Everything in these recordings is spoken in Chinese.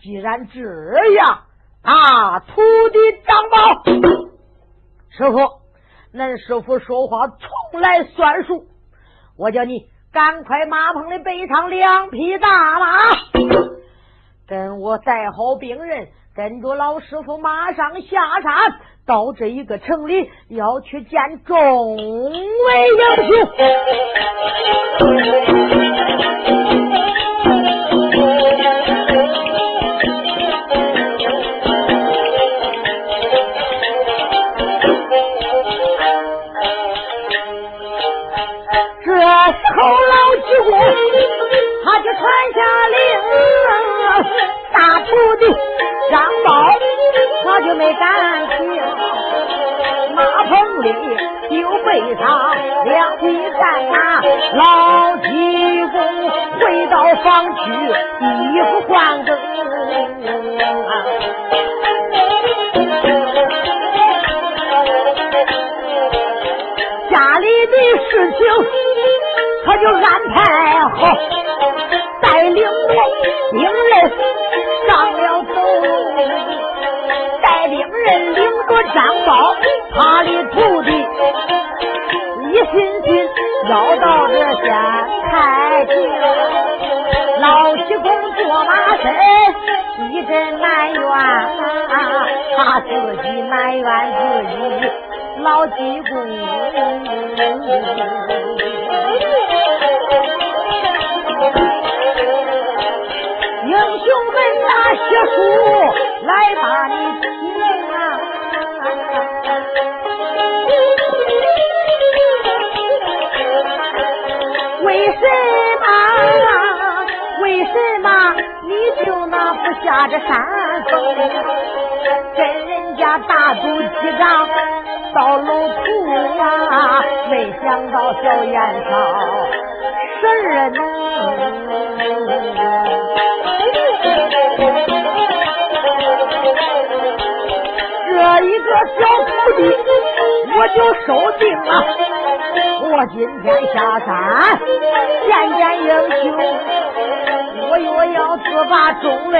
既然这样，啊，徒弟张宝，师傅，恁师傅说话从来算数，我叫你赶快马棚里备上两匹大马，跟我带好病人，跟着老师傅马上下山，到这一个城里要去见众位英雄。下令，大徒弟张宝他就没敢听。马棚里就备上两匹战马，老济公回到房去，衣服换更。家里的事情。他就安排好，兵人上了头，带兵人领着张宝，他的徒弟一心心要到这县太平。老七公坐马身，一阵埋怨，他自己埋怨自己老济公。英雄们拿写书来把你听啊！为什么？为什么你就那不下这山峰，跟人家大赌几仗到路途啊？没想到小燕少。神人，小徒弟我就收定了。我今天下山见见英雄，我若要自把众位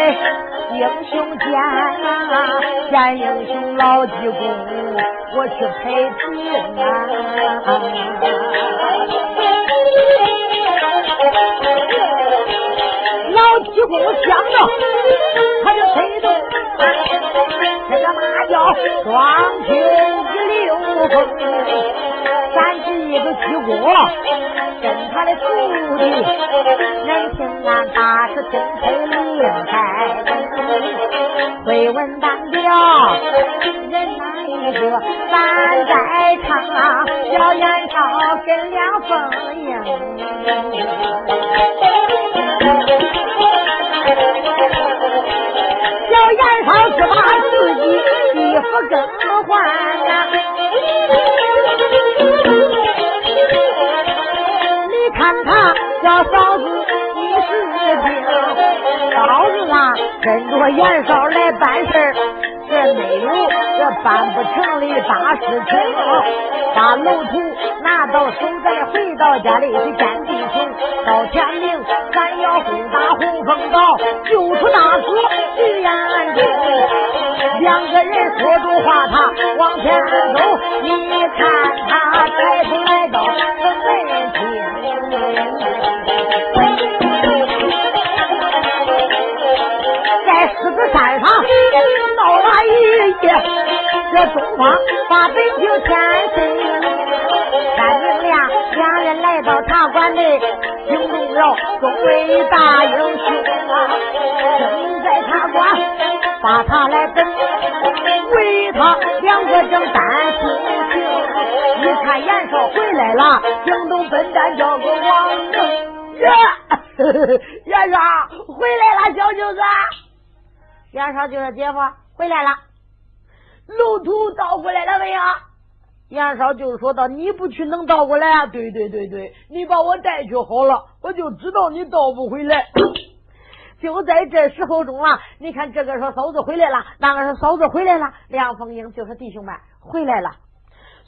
英雄见啊，见英雄老济公，我去陪病啊。老济公想到，他就推动这个马叫双平一溜风，咱是一个济公，跟他的徒弟，人听俺大师听配灵台，会问单调，人哪一个咱在唱，小燕少跟梁凤英。自己衣服更换呐，你看他小嫂子你是兵，嫂子啊跟着袁绍来办事这没有这办不成的大事情，把楼图拿到手再回到家里去见弟兄。到天明，咱要攻打洪峰岛，救出大哥徐延忠。两个人说着话，他往前走，你看他抬头来到门厅，在狮子山上闹了一夜。这东方把北京天神，三明俩两人来到茶馆内，惊动了众位大英雄啊！正在茶馆把他来等，为他两个正担心情。一看严少回来了，惊动笨蛋叫个王正，严少回来了，小舅子。严少就说：“姐夫回来了。”路途倒过来了没有？杨少就说道：“你不去能倒过来啊？对对对对，你把我带去好了，我就知道你倒不回来。就在这时候中啊，你看这个说嫂子回来了，那个说嫂子回来了。梁凤英就说：“弟兄们回来了。”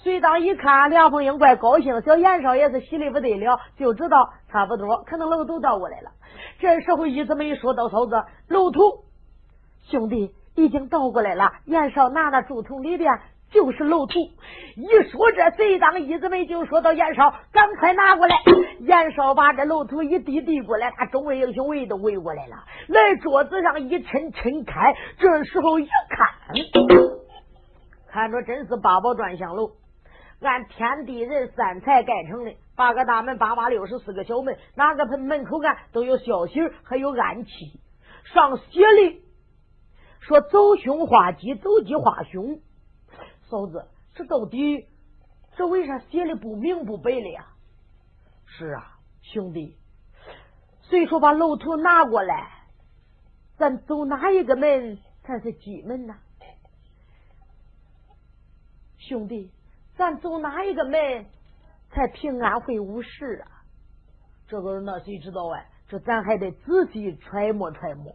随当一看，梁凤英怪高兴，小严少也是喜的不得了，就知道差不多可能楼都倒过来了。这时候一直没说到嫂子路途。兄弟已经倒过来了。严少拿那竹筒里边就是漏土。一说这，谁当一子们就说到严少，赶快拿过来。严少把这漏土一递递过来，他众位英雄围都围过来了。来桌子上一抻抻开，这时候一看，看着真是八宝转香楼，按天地人三才盖成的。八个大门，八八六十四个小门，哪个门门口干都有孝心，还有暗器。上写的说走凶化吉，走吉化凶。嫂子，这到底这为啥写的不明不白的呀？是啊，兄弟，虽说把楼图拿过来，咱走哪一个门才是吉门呢？兄弟，咱走哪一个门？才平安会无事啊！这个那谁知道哎？这咱还得仔细揣摩揣摩。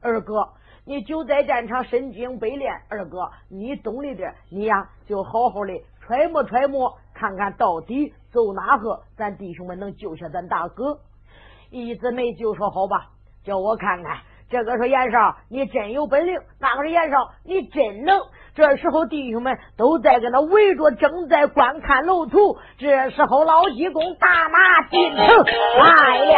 二哥，你就在战场身经百炼，二哥你懂了点，你呀就好好的揣摩揣摩，看看到底走哪个，咱弟兄们能救下咱大哥。一直没就说好吧，叫我看看。这个说严少，你真有本领；那个说严少，你真能。这时候弟兄们都在跟他围着，正在观看楼图。这时候老济公大马进城来了，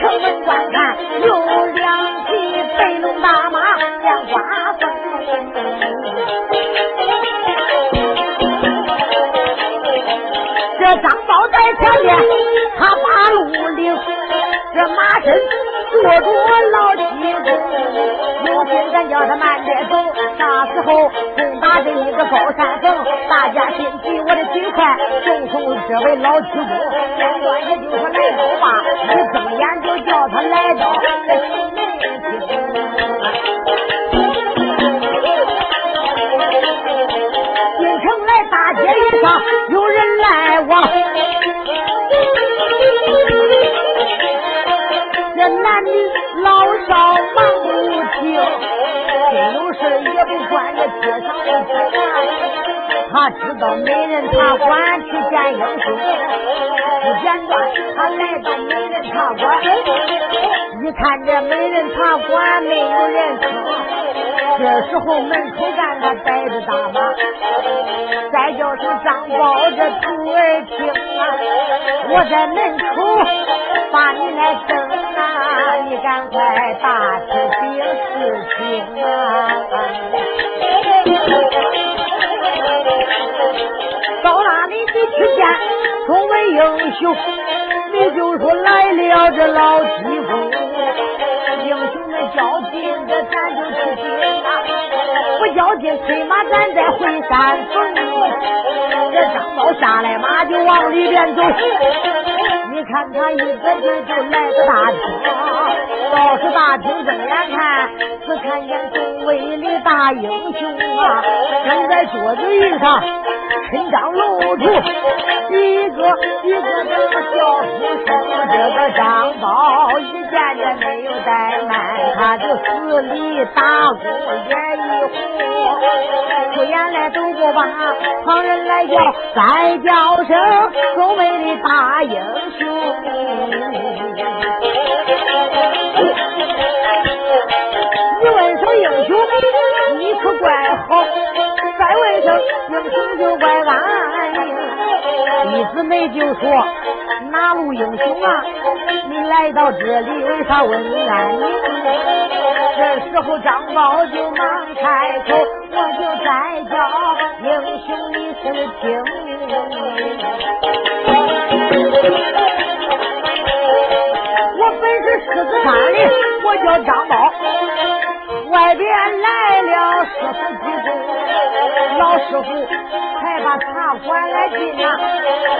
城门观看，有两匹白龙大马像刮风。这张宝在前面，这马身坐着老七公，如今咱叫他慢点走。那时候攻打这一个高山峰，大家心急，我的心快，送送这位老七公。简短也就是来到吧，一睁眼就叫他来到这西门街上的事啊。他知道美人茶馆去见英雄，不简短，他来到美人茶馆，一看这美人茶馆没有人听，这时候门口站着带着大马，再叫声张宝这徒儿听啊，我在门口把你来等你赶快打听定事情啊。到哪里去去见众位英雄？你就说来了这老济公，英雄们较劲，这咱就去见他；不较劲，催马咱再回山峰。这张宝下来马就往里边走，你看他一个劲就来到大厅，到是大厅睁眼看，只看见众位的大英雄啊，正在桌子椅上。陈张露出一个一个这个小书生，这个张宝一见见没有怠慢，他就死里打鼓脸一红，出言来都不把旁人来叫，再叫声周围的大英雄。你问声英雄，你可怪好。再问声英雄就怪安宁，一姊妹就说哪路英雄啊？你来到这里为啥问安宁？这时候张宝就忙开口，我就再叫英雄你是听。我本是狮子山的，我叫张宝，外边来了师傅几个。老师傅才把茶馆来进呐，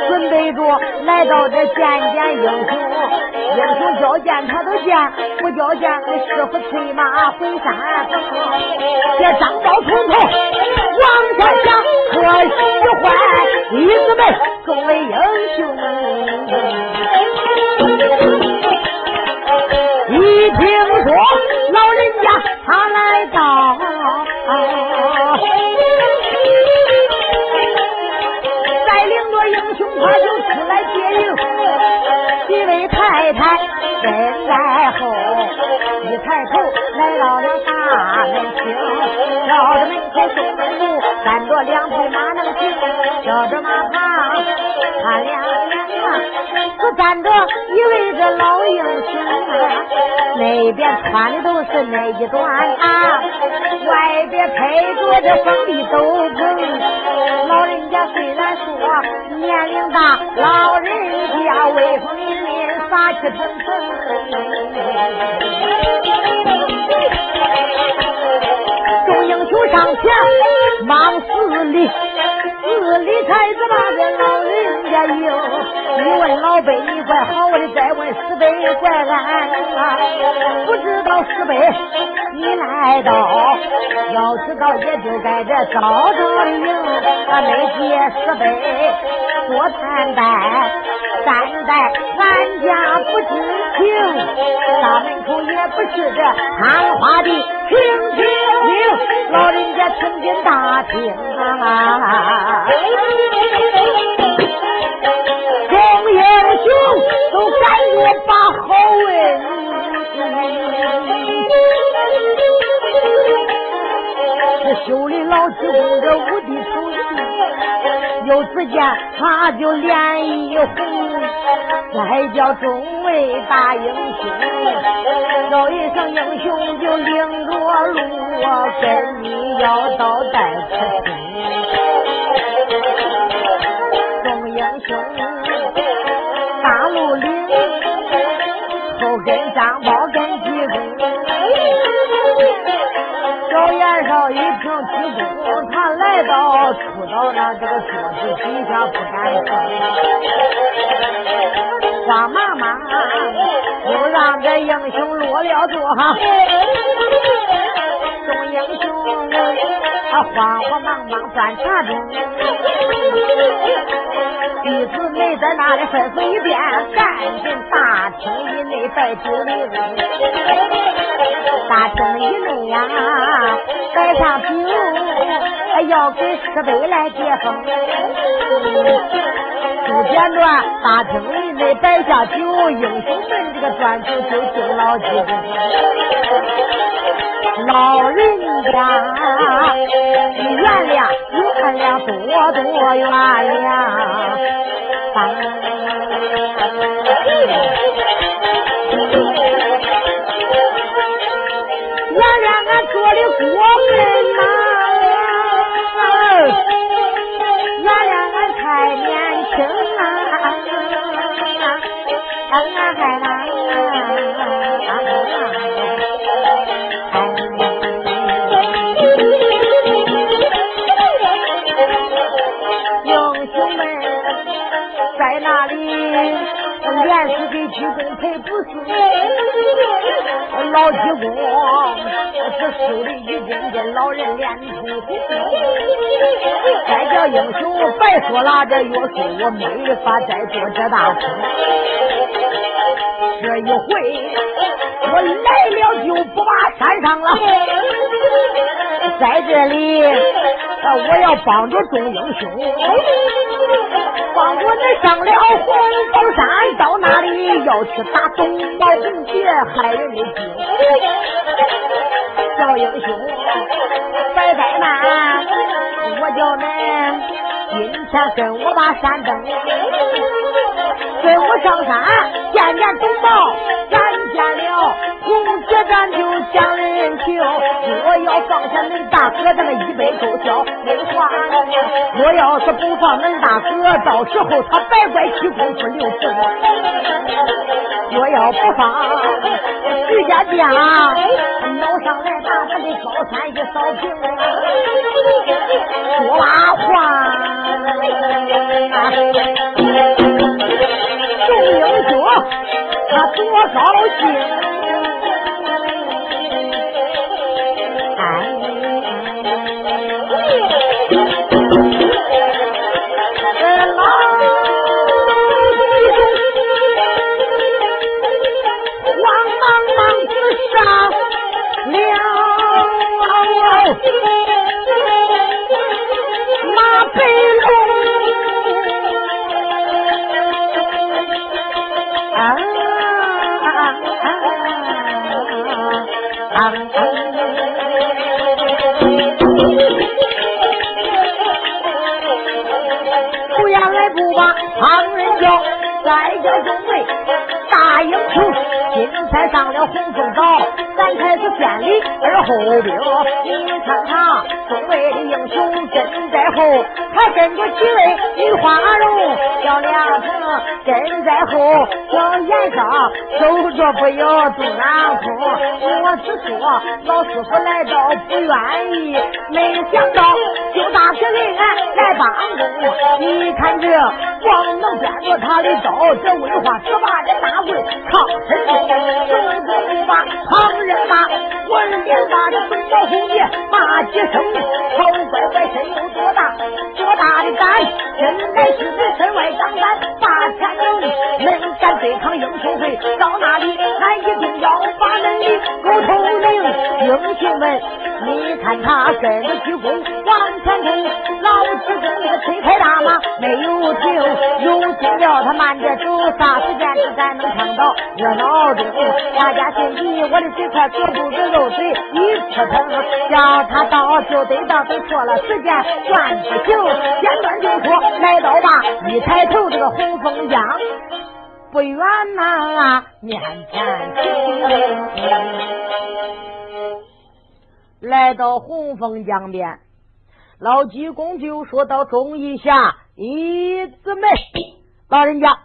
准备着来到这见见英雄。英雄交见他都见，不交见师傅催马回山。这张宝从头往下想，可喜欢弟子们众位英雄。一听说老人家他来到，带领着英雄他就出来接应，位太太跟在后，一抬头来到了大门厅，绕着门口东门路站着两匹马能行，挑着马旁看两眼啊，只站着一位这老英雄啊。那边穿的都是那一段啊，外边配着这风的斗篷。老人家虽然说年龄大，老人家威风凛凛，杀气腾腾。众英雄上前忙四里。四里才子把这老人家迎，你问老辈你怪好，我的再问师辈怪俺啊！不知道师辈你来到，要知道也就在这早早的迎，啊，没接师辈多担待，担待俺家不知情，大门口也不是这谈话的听听听，老人家听进大厅啊。众英雄都赶紧把好问，修理老济公这五帝头子，有时间他就脸一红，再叫众位大英雄，叫一声英雄就领着路，跟你要到带出他来到出到那这个桌子底下不敢动，慌忙忙又让这英雄落了座，众英雄他慌慌忙忙端茶盅。弟子没在那里吩咐一遍，赶紧大厅以内摆酒令。大厅以内呀，摆上酒，要给师辈来接风。不简短，大厅里内摆下酒，英雄们这个端酒就敬老几杯。老人家，你原谅你原谅多多原谅。俺做的过分呐，原谅俺太年轻啊，俺还那。连是给济公赔不是，老济公这手里已经跟老人脸通红，再叫英雄白说了这约束，我没法再做这大事。这一回我来了就不把山上了，在这里我要帮着众英雄。帮我们上了红宝山，到那里要去打东毛红杰害人的精。小英雄，别怠慢，我叫恁今天跟我把山登，跟我上山见见东宝，咱见了。红姐，咱就讲人情。我要放下恁大哥这么一杯勾销，没话。我要是不放恁大哥，到时候他白怪七公不留情。我要不放，徐家将闹上来把他的高山一扫平。说拉话，他多高兴。啊叫，再叫众位大英今天上了红枫岛。咱开始先礼而后兵，你看他众位的英雄跟在后，还跟着几位女花容，小两成跟在后，小颜上手着不要东南风。我只说老师傅来到不愿意，没想到就大给人俺来帮工。你看这光能端着他的刀，这威化十八的大棍靠身中，正中把旁人骂。我连把这东宝红爷骂几声，好乖乖身有多大？多大的胆？真乃是身外张胆大天能，能敢对抗英雄会？到那里俺一定要把恁的狗头领。英雄们，你看他跟着鞠躬往前冲，老鞠躬那个推开大马没有停，有心了他慢着走，啥时间咱能看到热闹大家心急，我的嘴快堵住这肉嘴一扑腾，叫他到就得到，都错了时间算不行，简短就说来到吧，一抬头这个红枫江不远呐，面前来到红枫江边，老济公就说到：“中一下，一姊妹，老人家。”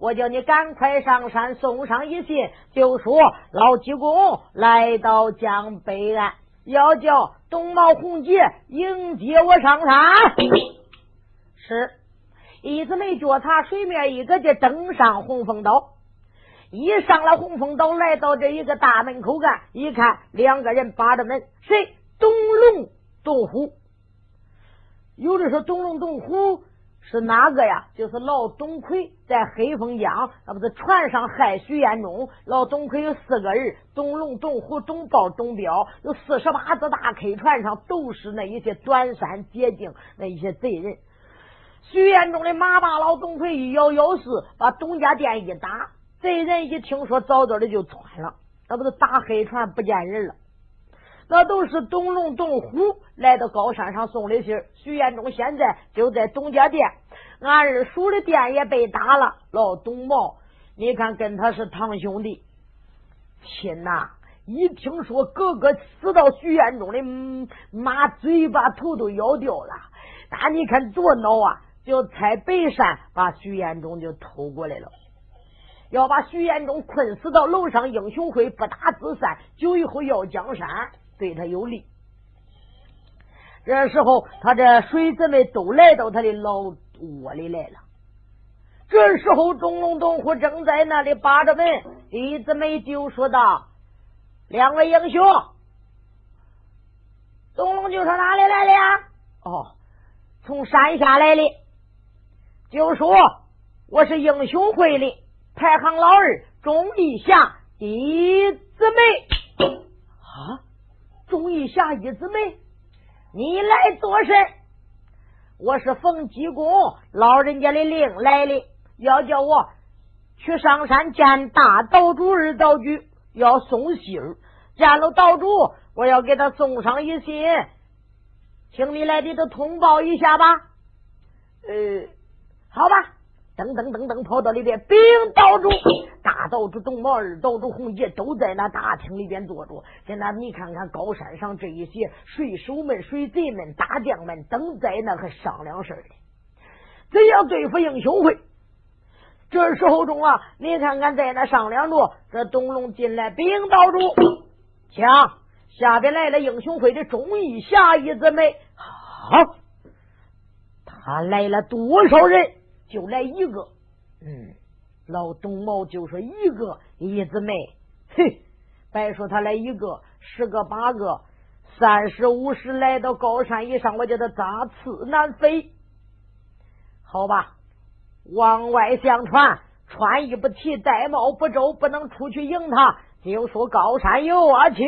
我叫你赶快上山送上一信，就说老济公来到江北岸，要叫东茂红杰迎接我上山。是，一直没脚踏水面，一个就登上红枫岛。一上了红枫岛，来到这一个大门口干，一看两个人把着门，谁？东龙东虎。有的说东龙东虎。是哪个呀？就是老董魁在黑风江，那不是船上害徐彦中。老董魁有四个人：董龙、董虎、董豹、董彪。有四十八只大 K 船上都是那一些短山捷径那一些贼人。徐彦中的马把老董魁一摇摇四，把董家店一打，贼人一听说早早的就窜了，那不是打黑船不见人了。那都是董龙、董虎来到高山上送的信徐彦中现在就在董家店，俺二叔的店也被打了。老董茂，你看跟他是堂兄弟，亲呐！一听说哥哥死到徐彦中的马嘴把头都咬掉了，那你看多恼啊！就踩北山把徐彦中就偷过来了，要把徐彦中困死到楼上，英雄会不打自散，酒以后要江山。对他有利。这时候，他这水子们都来到他的老窝里来了。这时候，东龙东虎正在那里把着门，李子梅就说道：“两位英雄。”东龙就从：“哪里来的呀？”“哦，从山下来的。”就说：“我是英雄会的排行老二钟义霞一姊妹。”忠！义侠一姊妹，你来做甚？我是奉济公老人家的令来的，要叫我去上山见大岛主二道主，要送信儿。见了岛主，我要给他送上一信，请你来的都通报一下吧。呃，好吧。噔噔噔噔，跑到里边禀道主，大道主董茂、二道主洪杰都在那大厅里边坐着。现在你看看高山上这一些水手们、水贼们、大将们，等在那还商量事儿呢。怎样对付英雄会？这时候中啊，你看看在那商量着。这东龙进来禀道主，瞧下边来了英雄会的忠义侠义姊妹。好，他来了多少人？就来一个，嗯，老董茂就说一个一姊妹，嘿，别说他来一个，十个八个，三十五十来到高山以上，我叫他扎刺难飞。好吧，往外相传，穿衣不齐，戴帽不周，不能出去迎他。就说高山有啊，请。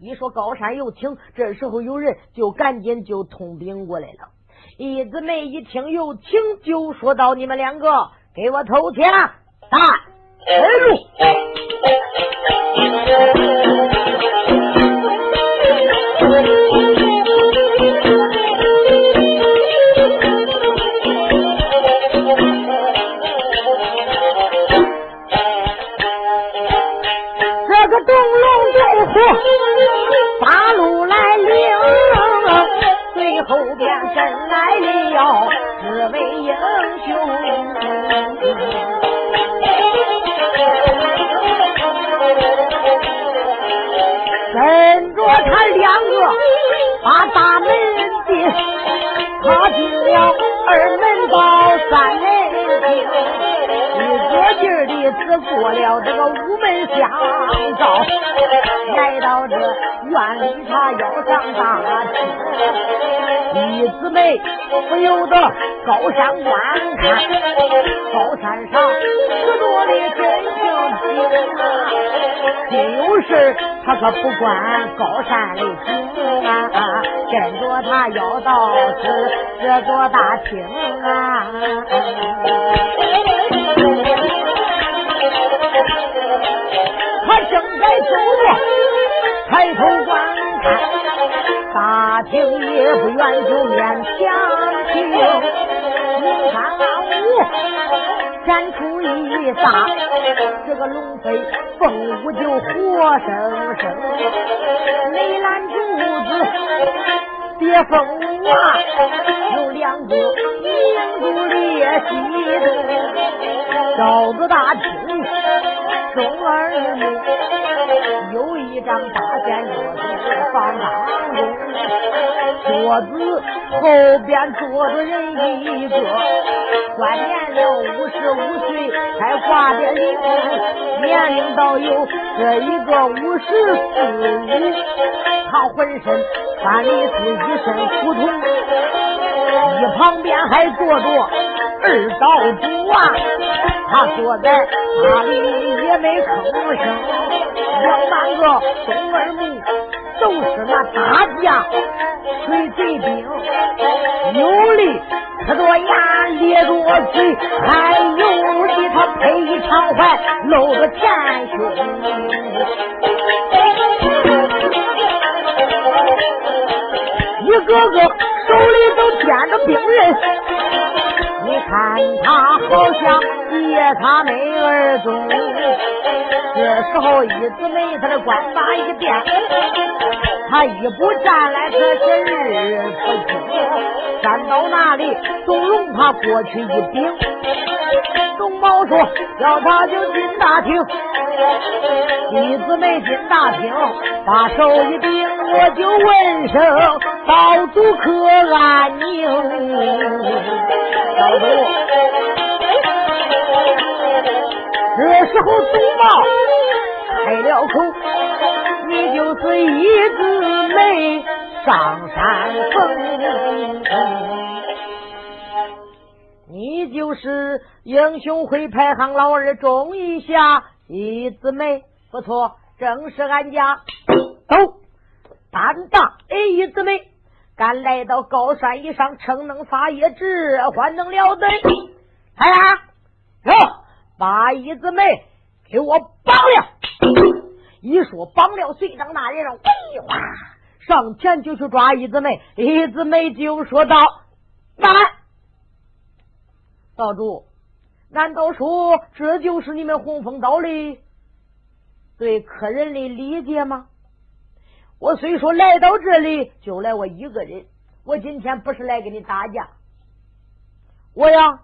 一说高山有请，这时候有人就赶紧就通禀过来了。一姊妹一听有请，就说到：“你们两个给我投钱，大哎。边真来了四位英雄。跟着他两个把大门进，他进了二门到三门厅，劲儿的只过了这个五门相照，来到这院里他要上大厅，一姊妹不由得高山观看，高山上许多的真性情啊，心有事他可不管高山的景啊，跟着他要到此这座大厅啊。他正在走着，抬头观看，大厅也不远就面墙庭，你看啊，我展出一撒，这个龙飞凤舞就活生生，梅兰竹子别凤舞啊，有两个名不列西的，照着大厅中二目。有一张大仙桌子放当中，桌子后边坐着人一个，关年了五十五岁，才挂的铃，年龄倒有这一个五十四五，他浑身穿的是一身胡同，一旁边还坐着二道主啊，他坐在那里也没吭声。两三个东二木都是那大将，水贼兵，有的呲着牙咧着嘴，还有的他配一长环露着前胸，一个个手里都掂着兵刃，你看他好像夜叉没儿中。这时候，一姊妹他的关马一变，他一步站来，他是日不久，站到那里，董容他过去一顶，董茂说要他就进大厅，一姊妹进大厅，把手一顶，我就问声道主可安宁，道主。这时候董茂。开了口，你就是一枝梅上山峰，你就是英雄会排行老二中一下一枝梅，不错，正是俺家。走，胆大，一枝梅，敢来到高山以上，逞能发业，这还能了得？哎呀，哟，把一子梅给我绑了。一说绑了随长大人，喂哇，上前就去抓一姊妹，一姊妹就说道：“慢，道主，难道说这就是你们洪峰道的对客人的理解吗？我虽说来到这里就来我一个人，我今天不是来跟你打架，我呀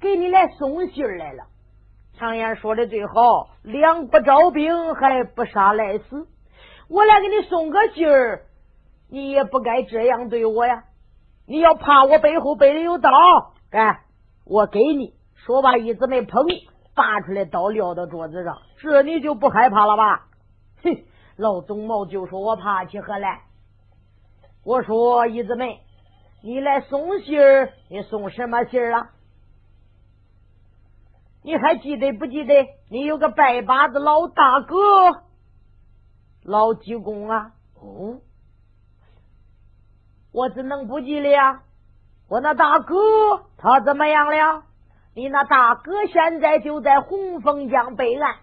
给你来送信来了。”常言说的最好，两不招兵，还不杀来死。我来给你送个信儿，你也不该这样对我呀！你要怕我背后背里有刀，哎，我给你说吧，一直没碰，拔出来刀撂到桌子上，这你就不害怕了吧？哼，老总毛就说我怕起何来？我说一子妹，你来送信儿，你送什么信儿啊？你还记得不记得？你有个拜把子老大哥，老济公啊！哦，我怎能不记得呀？我那大哥他怎么样了？你那大哥现在就在洪峰江北岸，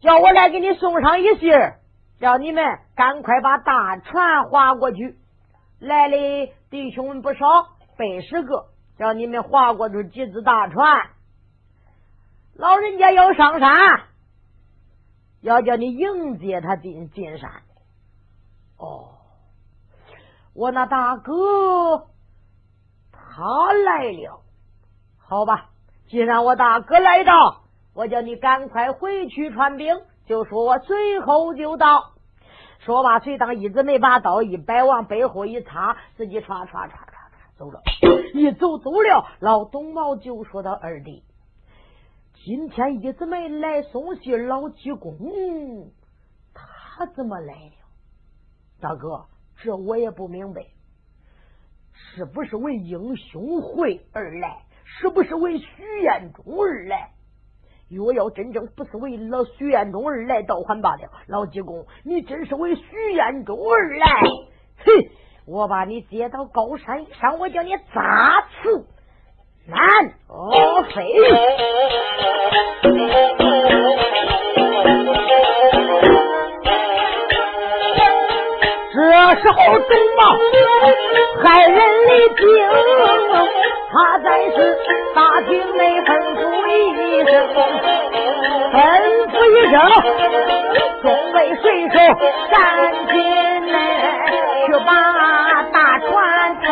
叫我来给你送上一信儿，叫你们赶快把大船划过去。来的弟兄们不少，百十个，叫你们划过去几只大船。老人家要上山，要叫你迎接他进进山。哦，我那大哥他来了。好吧，既然我大哥来到，我叫你赶快回去传兵，就说我随后就到。说罢，随当一直没把刀一摆，往背后一插，自己唰唰唰唰走了。一走走了，老董茂就说到二弟，今天一直没来送信，老济公他怎么来了？大哥，这我也不明白，是不是为英雄会而来？是不是为徐彦中而来？若要真正不是为了徐彦中而来，倒还罢了。老济公，你真是为徐彦中而来？哼！我把你接到高山上，我叫你砸刺难哦飞。时候，董茂害人的精。他在是大厅内吩咐一声，吩咐一声，众位水手赶紧来去把大船撑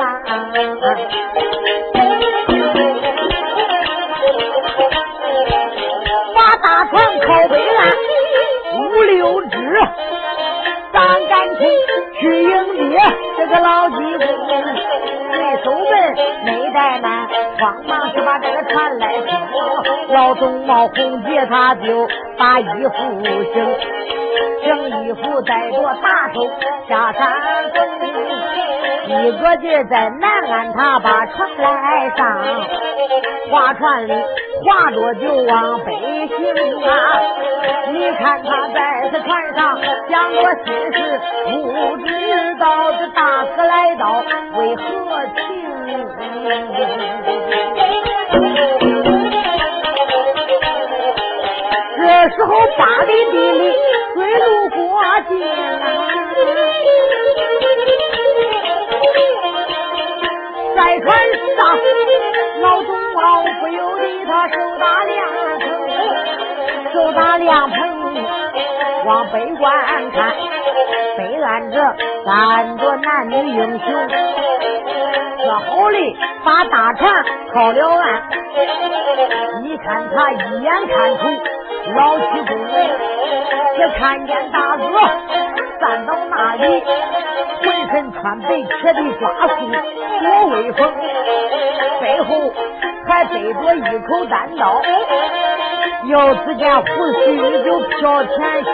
啊！把大船靠北岸五六只，当赶紧去迎接这个老济公。手们没怠慢，慌忙就把这个船来扶。老董茂红姐他就把衣服整，整衣服带着大手下山，一个劲在南岸他把船来上，划船里划着就往北行啊！你看他在这船上讲我心事，不知道这大哥来到为何情？这时候，八里地里水路过境，在手打凉棚，往北观看，北岸这站着男女英雄。说好的把大船靠了岸，你看他一眼看出老七公来，只看见大哥站到那里，浑身穿白铁的抓束，多威风，背后还背着一口单刀，要只见胡须就飘前胸。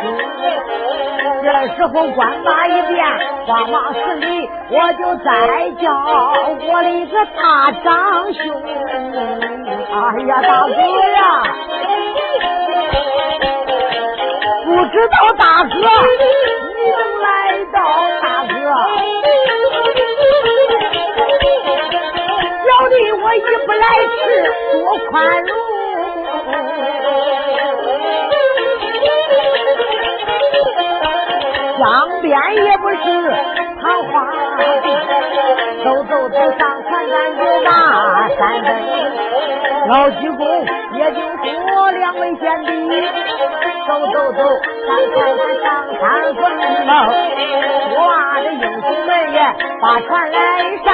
这时候官马一变，慌忙施礼，我就再叫我的一个大长兄。哎呀，大哥呀，不知道大哥你能来到，大哥，小弟我一不来迟，多宽容。江边也不是桃花地，走走走上船咱就把山登。老济公也就说两位贤弟，走走走上船咱上山峰了。哇，这英雄们也把船来上，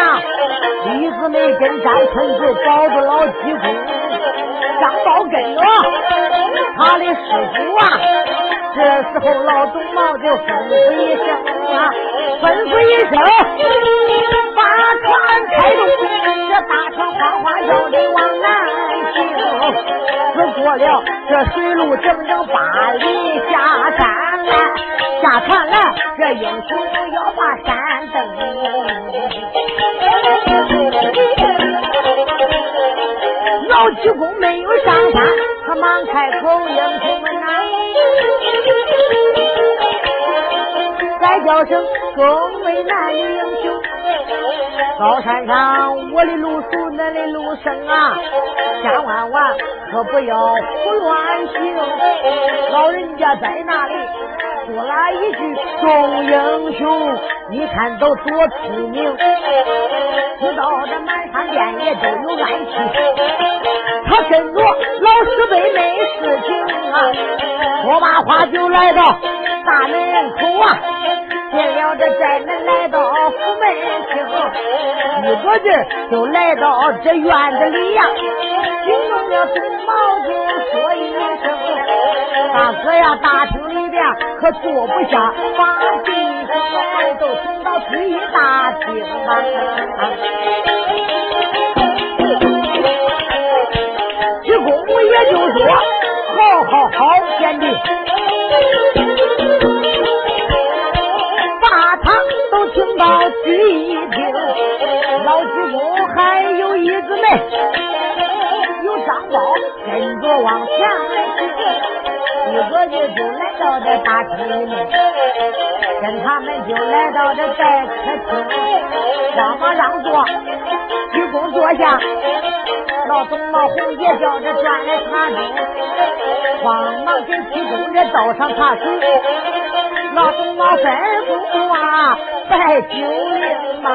李子们跟山村子保住老济公，张宝跟着他的师傅啊。这时候，老董毛就吩咐一声啊，吩咐一声，把船开动，这大船哗哗叫的往南行。只过了这水路整整八里，下山来，下船来，这英雄要把山登。老济公没有上山，他忙开口，英雄们呐。再叫声各位男女英雄，高山上我的路熟，恁的路生啊，千万万可不要胡乱行。老人家在那里说了一句：“众英雄，你看都多出名，知道这满山遍野都有暗器。”他跟着老师辈没事情啊，说罢话就来到大门口啊。进了这寨门，来到府门厅，一个劲儿就来到这院子里呀。惊动了孙毛就说一声：“大哥呀，大厅里边可坐不下，把弟兄们都送到第一大厅吧。”我往前来去，一个劲就来到这大厅里面，跟他们就来到这待客厅，让嘛让座，鞠躬坐下，老董老红也叫着端来茶盅，慌忙给济公这倒上茶水，老董老吩咐啊。拜九灵嘛，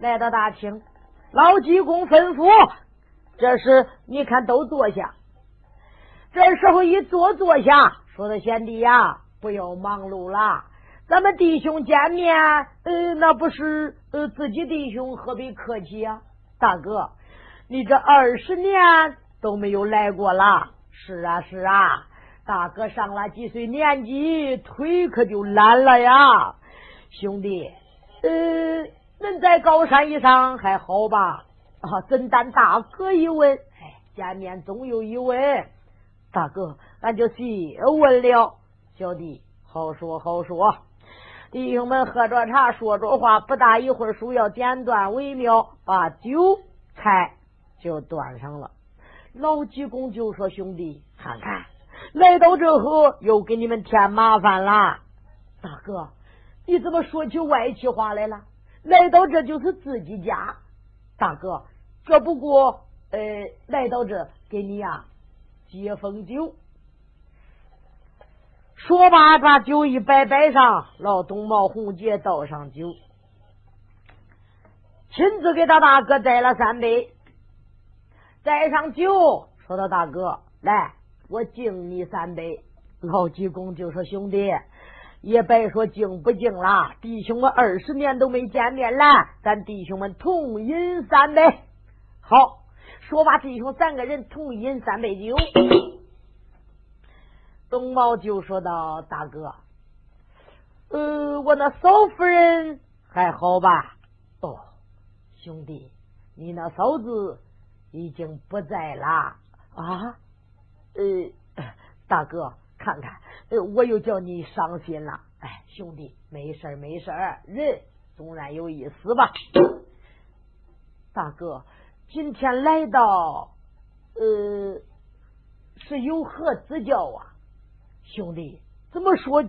来到大厅，老济公吩咐，这是你看都坐下。这时候一坐坐下，说的贤弟呀，不要忙碌了，咱们弟兄见面，呃，那不是呃自己弟兄，何必客气呀？大哥，你这二十年都没有来过了。是啊，是啊。大哥上了几岁年纪，腿可就懒了呀，兄弟，呃，恁在高山以上还好吧？啊，怎担大哥一问？哎，见面总有一问，大哥，俺就细问了。小弟，好说好说。弟兄们喝着茶，说着话，不大一会儿，书要点断为妙，把酒菜就端上了。老济公就说：“兄弟，看看。”来到这后又给你们添麻烦了，大哥，你怎么说起外气话来了？来到这就是自己家，大哥，这不过呃，来到这给你呀接风酒。说罢，把酒一摆摆上，老东毛红姐倒上酒，亲自给他大哥摘了三杯，摘上酒，说道：“大哥，来。”我敬你三杯，老济公就说：“兄弟，也别说敬不敬了，弟兄们二十年都没见面了，咱弟兄们同饮三杯。”好，说罢，弟兄三个人同饮三杯酒。东茂就说道：“大哥，呃，我那嫂夫人还好吧？哦，兄弟，你那嫂子已经不在了啊。”呃，大哥，看看，呃，我又叫你伤心了。哎，兄弟，没事没事人总然有一死吧。大哥，今天来到，呃，是有何指教啊？兄弟，怎么说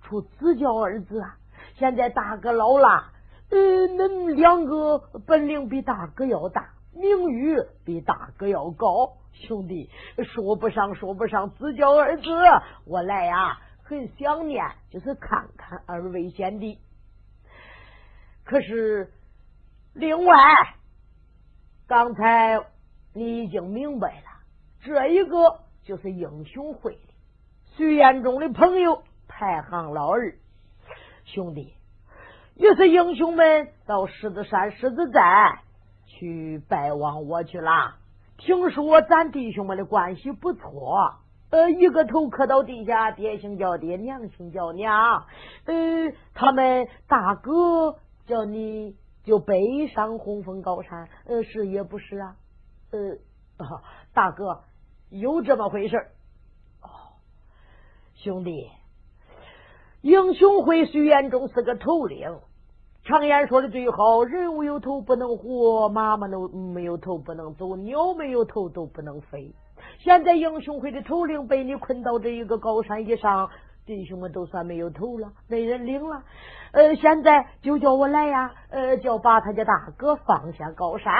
出指教二字啊？现在大哥老了，呃，恁两个本领比大哥要大，名誉比大哥要高。兄弟，说不上说不上，指教二字，我来呀，很想念，就是看看二位贤弟。可是，另外，刚才你已经明白了，这一个就是英雄会的徐彦中的朋友，排行老二兄弟，也是英雄们到狮子山狮子寨去拜望我去了。听说咱弟兄们的关系不错，呃，一个头磕到地下，爹姓叫爹，娘姓叫娘。呃，他们大哥叫你就背上红枫高山，呃，是也不是啊？呃，啊大哥有这么回事哦，兄弟，英雄会虽然中是个头领。常言说的最好，人无有头不能活，马没有没有头不能走，鸟没有头都不能飞。现在英雄会的头领被你困到这一个高山以上，弟兄们都算没有头了，没人领了。呃，现在就叫我来呀，呃，叫把他家大哥放下高山。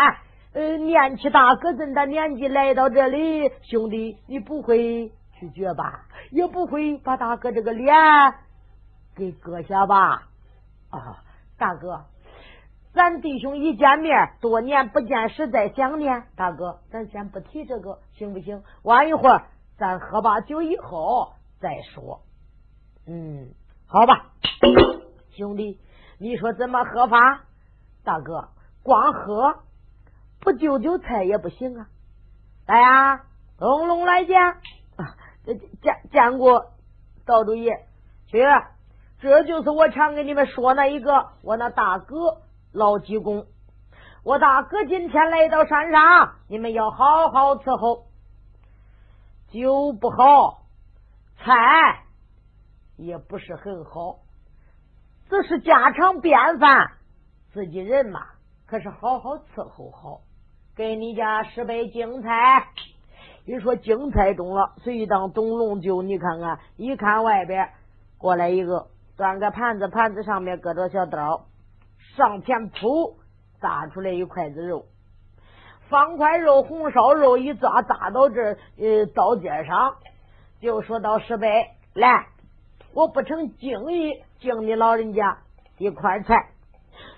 呃，念起大哥这么大年纪来到这里，兄弟，你不会拒绝吧？也不会把大哥这个脸给割下吧？啊，大哥，咱弟兄一见面，多年不见，实在想念。大哥，咱先不提这个，行不行？晚一会儿，咱喝把酒以后再说。嗯，好吧，兄弟，你说怎么喝法？大哥，光喝。不就酒菜也不行啊！来呀，东龙来见，见见过道主爷。去，这就是我常跟你们说那一个，我那大哥老济公。我大哥今天来到山上，你们要好好伺候。酒不好，菜也不是很好，这是家常便饭，自己人嘛，可是好好伺候好。给你家十杯精菜，一说精菜中了，随当董龙就你看看，一看外边过来一个，端个盘子，盘子上面搁着小刀，上前扑扎出来一筷子肉，方块肉红烧肉一抓扎到这呃刀尖上，就说到十杯来，我不成敬意敬你老人家一块菜，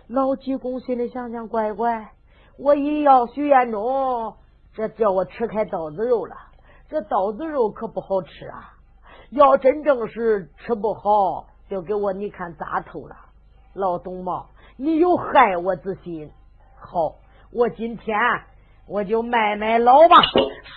老济公心里想想乖乖。我一要许愿中，这叫我吃开刀子肉了。这刀子肉可不好吃啊！要真正是吃不好，就给我你看扎透了。老董茂，你有害我之心。好，我今天我就卖卖老吧。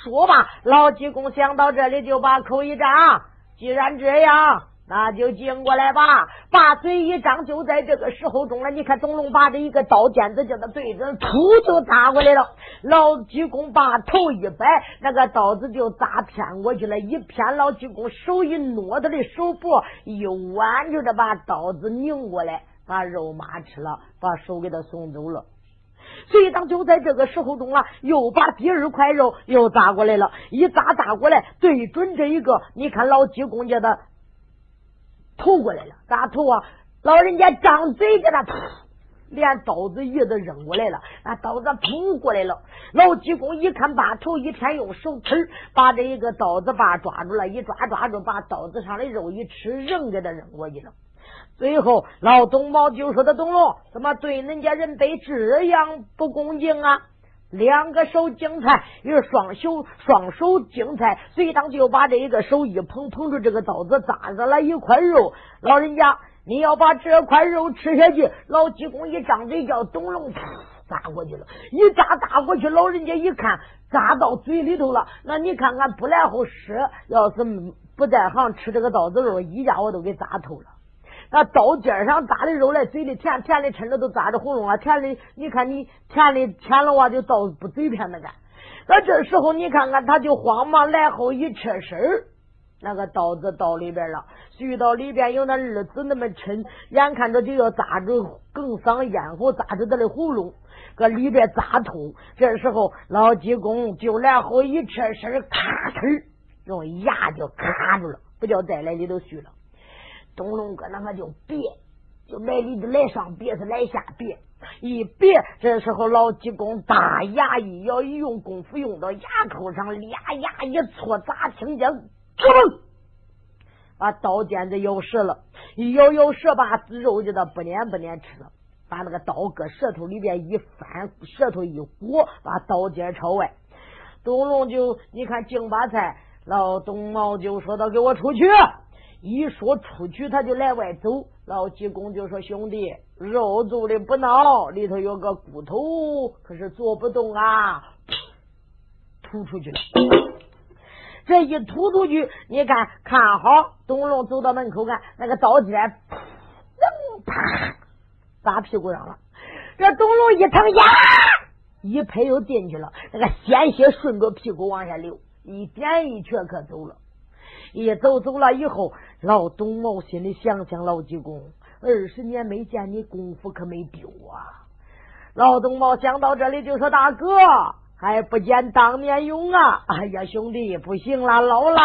说吧，老济公想到这里就把口一张。既然这样。那就进过来吧，把嘴一张，就在这个时候中了。你看，董龙把这一个刀尖子叫他对准，噗就扎过来了。老济公把头一摆，那个刀子就扎偏过去了。一偏，老济公手一挪，他的手脖一弯，就这把刀子拧过来，把肉麻吃了，把手给他送走了。所以当就在这个时候中了，又把第二块肉又扎过来了，一扎扎过来，对准这一个，你看老济公家的。投过来了，咋投啊？老人家张嘴给他吐，连刀子叶子扔过来了，那刀子扑过来了。老济公一看，把头一偏，用手吃把这一个刀子把抓住了，一抓抓住，把刀子上的肉一吃，扔给他扔过去了。最后老董茂就说：“他董龙怎么对人家人辈这样不恭敬啊？”两个手精菜，一个双手双手精菜，随当就把这一个手一捧，捧住这个刀子扎着了一块肉。老人家，你要把这块肉吃下去。老济公一张嘴叫董龙，扎过去了，一扎扎过去。老人家一看，扎到嘴里头了。那你看看，不来后吃，要是不在行吃这个刀子肉，一家伙都给扎透了。那刀尖上扎的肉来，嘴里甜甜的，趁着都扎着喉咙了，甜的，你看你甜的甜了哇就到不嘴边那个。那这时候你看看，他就慌忙来后一撤身那个刀子到里边了，遇到里边有那二子那么抻，眼看着就要扎住哽嗓咽喉，扎住他的喉咙，搁里边扎痛。这时候老济公就来后一撤身咔哧，用牙就卡住了，不叫再来里头续了。东龙哥那个就别，就来里来上别是来下别，一别这时候老济公大牙一咬，一用功夫用到牙口上，俩牙一搓，咋听见？砰！把刀尖子咬折了，一咬咬折，把肉就他不粘不粘吃了，把那个刀搁舌头里边一翻，舌头一裹，把刀尖朝外。东龙就你看净把菜，老东毛就说道：“给我出去。”一说出去，他就来外走。老济公就说：“兄弟，肉做的不孬，里头有个骨头，可是做不动啊！”吐出去了。这一吐出去，你看看好，董龙走到门口看，那个刀尖，噔啪，砸屁股上了。这董龙一疼呀，一拍又进去了，那个鲜血顺着屁股往下流，一点一瘸可走了。一走走了以后，老董茂心里想想：老济公，二十年没见你，功夫可没丢啊！老董茂想到这里就说：“大哥，还不见当面勇啊！哎呀，兄弟，不行了，老了。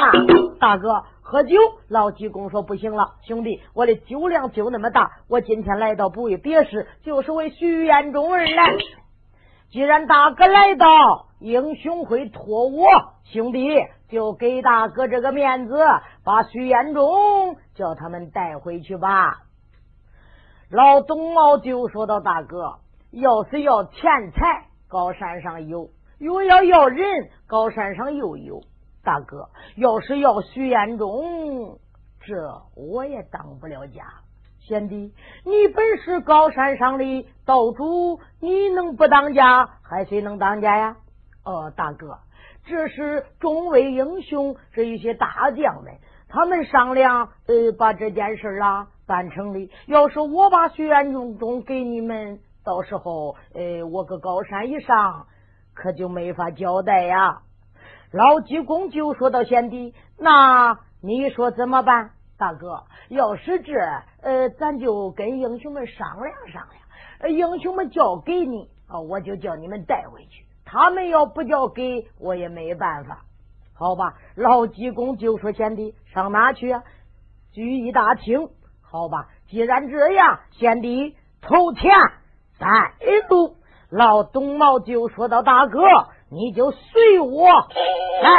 大哥，喝酒。老济公说不行了，兄弟，我的酒量就那么大，我今天来到不为别事，就是为徐彦忠而来。既然大哥来到，英雄会托我，兄弟就给大哥这个面子，把徐延忠叫他们带回去吧。老董茂就说到：“大哥，要是要钱财，高山上有。”又要要人，高山上又有大哥。要是要徐延忠，这我也当不了家。贤弟，你本是高山上的道主，你能不当家？还谁能当家呀？哦，大哥，这是众位英雄，这一些大将们，他们商量，呃，把这件事啊办成的。要是我把徐彦忠给你们，到时候，呃，我搁高山一上。可就没法交代呀！老济公就说到：“贤弟，那你说怎么办？大哥，要是这，呃，咱就跟英雄们商量商量。英雄们交给你啊，我就叫你们带回去。他们要不交给我，也没办法。好吧？”老济公就说：“贤弟，上哪去啊？聚义大厅。好吧？既然这样，贤弟投钱带路。”老董茂就说到：“大哥，你就随我来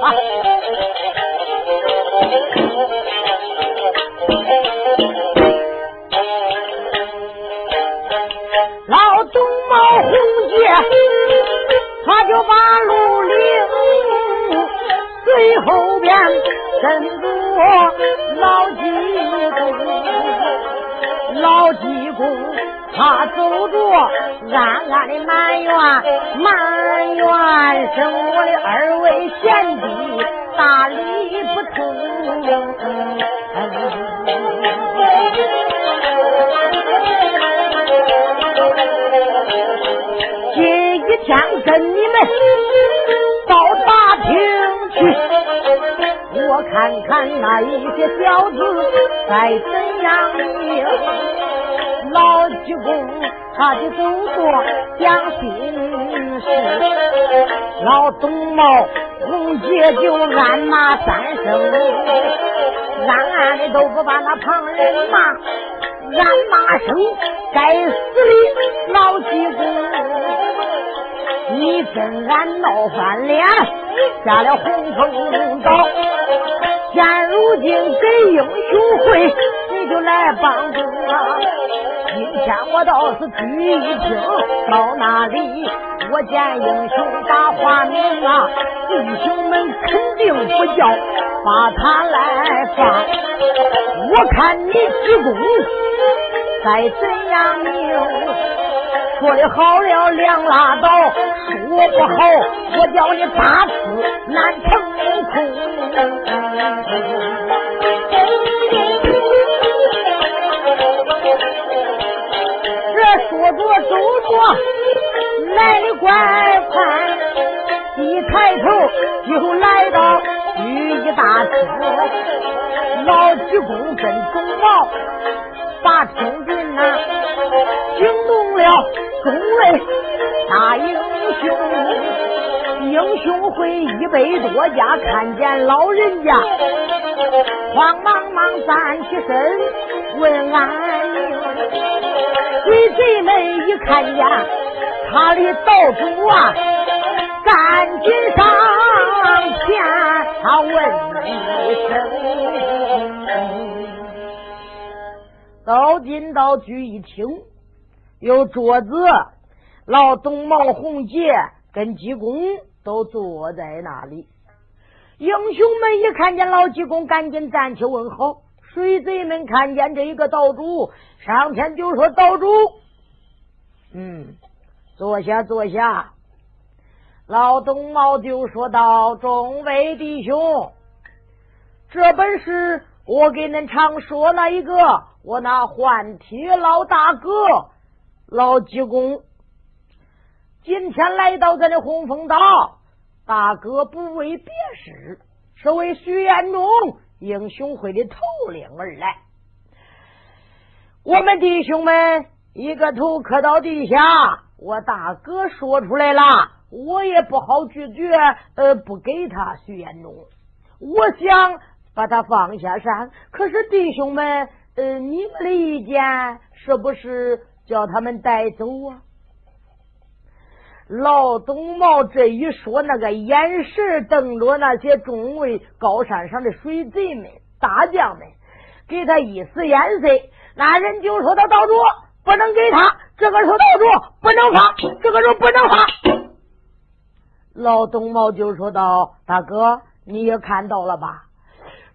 啊！”老董茂红姐，就把路领，最后边跟着老济公，老济公。他走着，暗暗的埋怨，埋怨生我的二位贤弟大礼不通。想跟你们到大厅去，我看看那一些小子该怎样命。老济公，他的动作讲心事，老董茂红姐就暗骂三声，暗暗的都不把那旁人骂，暗骂声该死的老济公，你跟俺闹翻脸，下了洪峰岛，现如今给英雄会，你就来帮助啊！今天我倒是聚一听，到那里我见英雄把话明啊，弟兄们肯定不叫把他来放。我看你济公该怎样命？说的好了两拉倒，说不好我叫你大死难成空。这说着走着，来的怪快，一抬头就来到御医大厅，老济公跟董茂把听进呐，惊动了众位大英雄，英雄会一百多家看见老人家，慌忙忙站起身问安宁。鬼贼们一看见他的道主啊，赶紧上前他问一声。走进到聚义厅，有桌子，老董茂红杰跟济公都坐在那里。英雄们一看见老济公，赶紧站起问好。水贼们看见这一个道主，上前就说：“道主，嗯，坐下，坐下。”老董茂就说道：“众位弟兄，这本是我给恁常说那一个，我那换铁老大哥老济公，今天来到咱的洪峰岛，大哥不为别事，是为徐彦忠。”英雄会的头领而来，我们弟兄们一个头磕到地下。我大哥说出来了，我也不好拒绝，呃，不给他徐延忠。我想把他放下山，可是弟兄们，呃，你们的意见是不是叫他们带走啊？老东茂这一说，那个眼神瞪着那些众位高山上的水贼们、大将们，给他一丝眼色。那人就说：“他道主不能给他。”这个时候道主不能放，这个时候不能放。老东茂就说道：“大哥，你也看到了吧？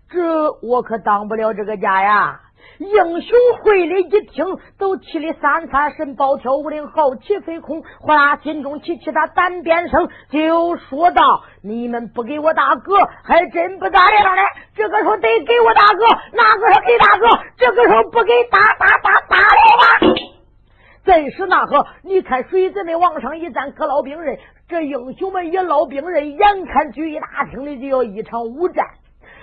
这我可当不了这个家呀。”英雄会里一听，都气得三三神暴跳五灵，好奇飞空。哗啦，心中起起他胆边生，就说道：“你们不给我大哥，还真不咋样嘞。这个时候得给我大哥，哪个说给大哥？这个时候不给，打打打打了吧！”真是那个，你看水子们往上一站，可捞兵刃。这英雄们一捞兵刃，眼看聚义大厅里就要一场武战。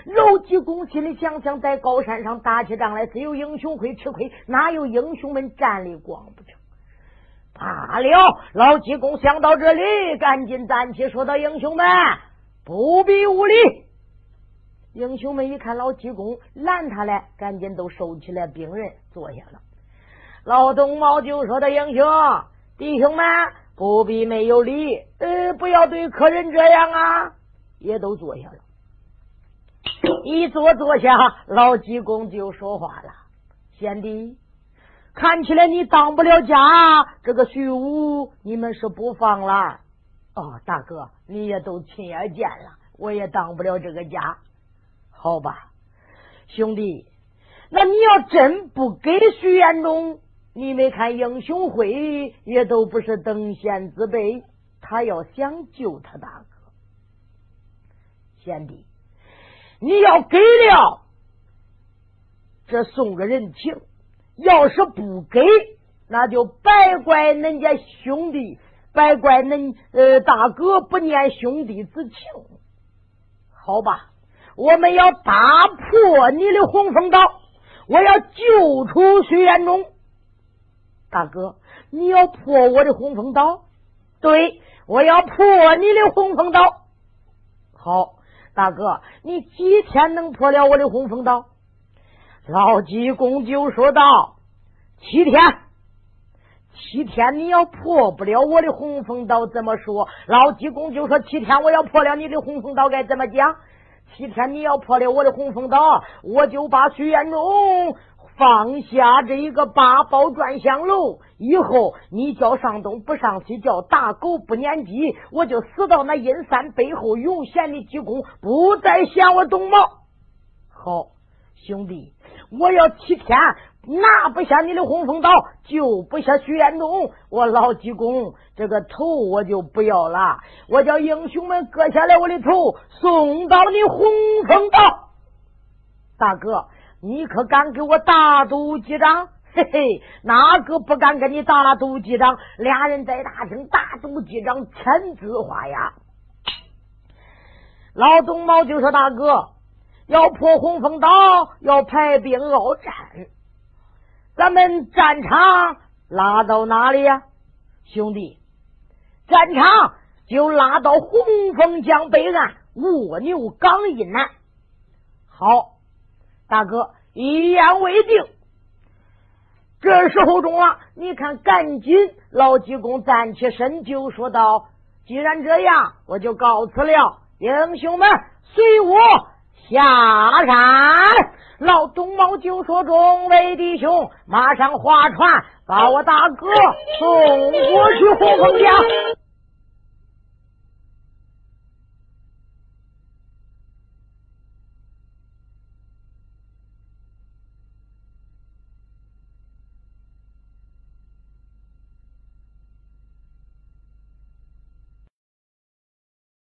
老济公心里想想，在高山上打起仗来，只有英雄会吃亏，哪有英雄们战力光不成？罢了，老济公想到这里，赶紧站起，说道：“英雄们，不必无礼。”英雄们一看老济公拦他来，赶紧都收起来兵刃，坐下了。老东茂就说的：“英雄弟兄们，不必没有礼，呃，不要对客人这样啊！”也都坐下了。一坐坐下，老济公就说话了：“贤弟，看起来你当不了家，这个徐武你们是不放了。哦，大哥，你也都亲眼见了，我也当不了这个家。好吧，兄弟，那你要真不给徐延忠，你没看英雄会也都不是等闲之辈，他要想救他大哥，贤弟。”你要给了，这送个人情；要是不给，那就白怪恁家兄弟，白怪恁呃大哥不念兄弟之情。好吧，我们要打破你的洪峰岛，我要救出徐延忠。大哥，你要破我的洪峰岛？对，我要破你的洪峰岛。好。大哥，你几天能破了我的洪峰刀？老济公就说道：“七天，七天你要破不了我的洪峰刀，怎么说？”老济公就说：“七天我要破了你的洪峰刀，该怎么讲？七天你要破了我的洪峰刀，我就把徐延忠。”放下这一个八宝转香楼以后，你叫上东不上西，叫打狗不撵鸡，我就死到那阴山背后永闲的济公，不再嫌我东毛。好，兄弟，我要七天拿不下你的洪峰岛，救不下徐延东，我老济公这个头我就不要了，我叫英雄们割下来我的头送到你洪峰岛，大哥。你可敢给我打赌几张？嘿嘿，哪个不敢跟你打赌几张？俩人在大厅打赌几张，签字画押。老东毛就说：“大哥，要破洪峰岛，要排兵鏖战，咱们战场拉到哪里呀？兄弟，战场就拉到洪峰江北岸卧牛岗以南。好。”大哥，一言为定。这时候中了，你看，赶紧老济公站起身就说道：“既然这样，我就告辞了。英雄们，随我下山。”老东毛就说：“众位弟兄，马上划船，把我大哥送过去洪峰江。”